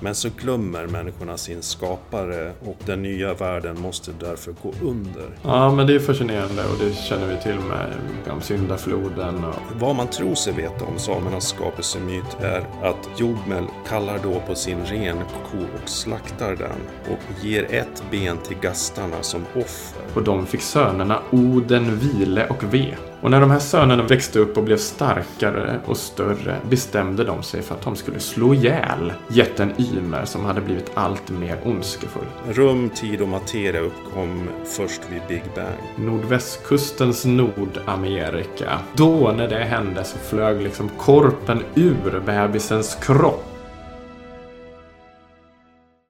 Men så glömmer människorna sin skapare och den nya världen måste därför gå under. Ja, men det är fascinerande och det känner vi till med om syndafloden. Och... Vad man tror sig veta om samernas skapelsemyt är att Jordmel kallar då på sin renko och slaktar den och ger ett ben till gastarna som offer. Och de fick sönerna Oden, Vile och Ve. Och när de här sönerna växte upp och blev starkare och större bestämde de sig för att de skulle slå ihjäl jätten Ymer som hade blivit allt mer ondskefull. Rum, tid och materia uppkom först vid Big Bang. Nordvästkustens Nordamerika. Då när det hände så flög liksom korpen ur bebisens kropp